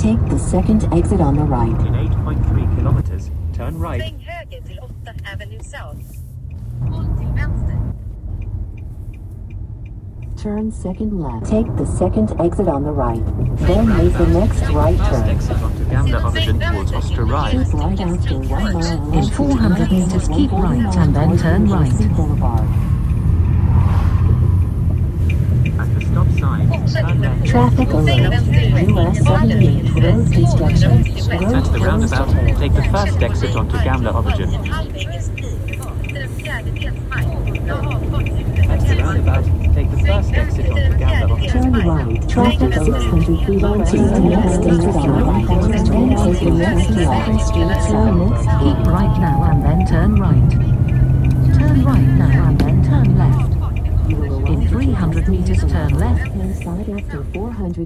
Take the second exit on the right. In 8.3 kilometers, turn right. Sväng höger till 8 Avenue South. Håll till vänster. Turn second left. Take the second exit on the right. Then make the next right turn. exit onto Gamla Origin towards Ostra Keep right after one mile. In 400 meters, keep right and then turn right. Boulevard. At the stop sign, turn left. Traffic alert. US 78 road construction. Road At the closed. roundabout, take the first exit onto Gamla Origin. En halvtimmes tid. Efter en fjärdedels mile. Jag har fått At the roundabout, take the first exit onto Gamla Origin. Turn right. Traffic 600 feet on to the next exit the right. Then take the next left. Turn next Keep right now and then turn right. Turn right now and then turn left. In 300 meters, turn left. after 400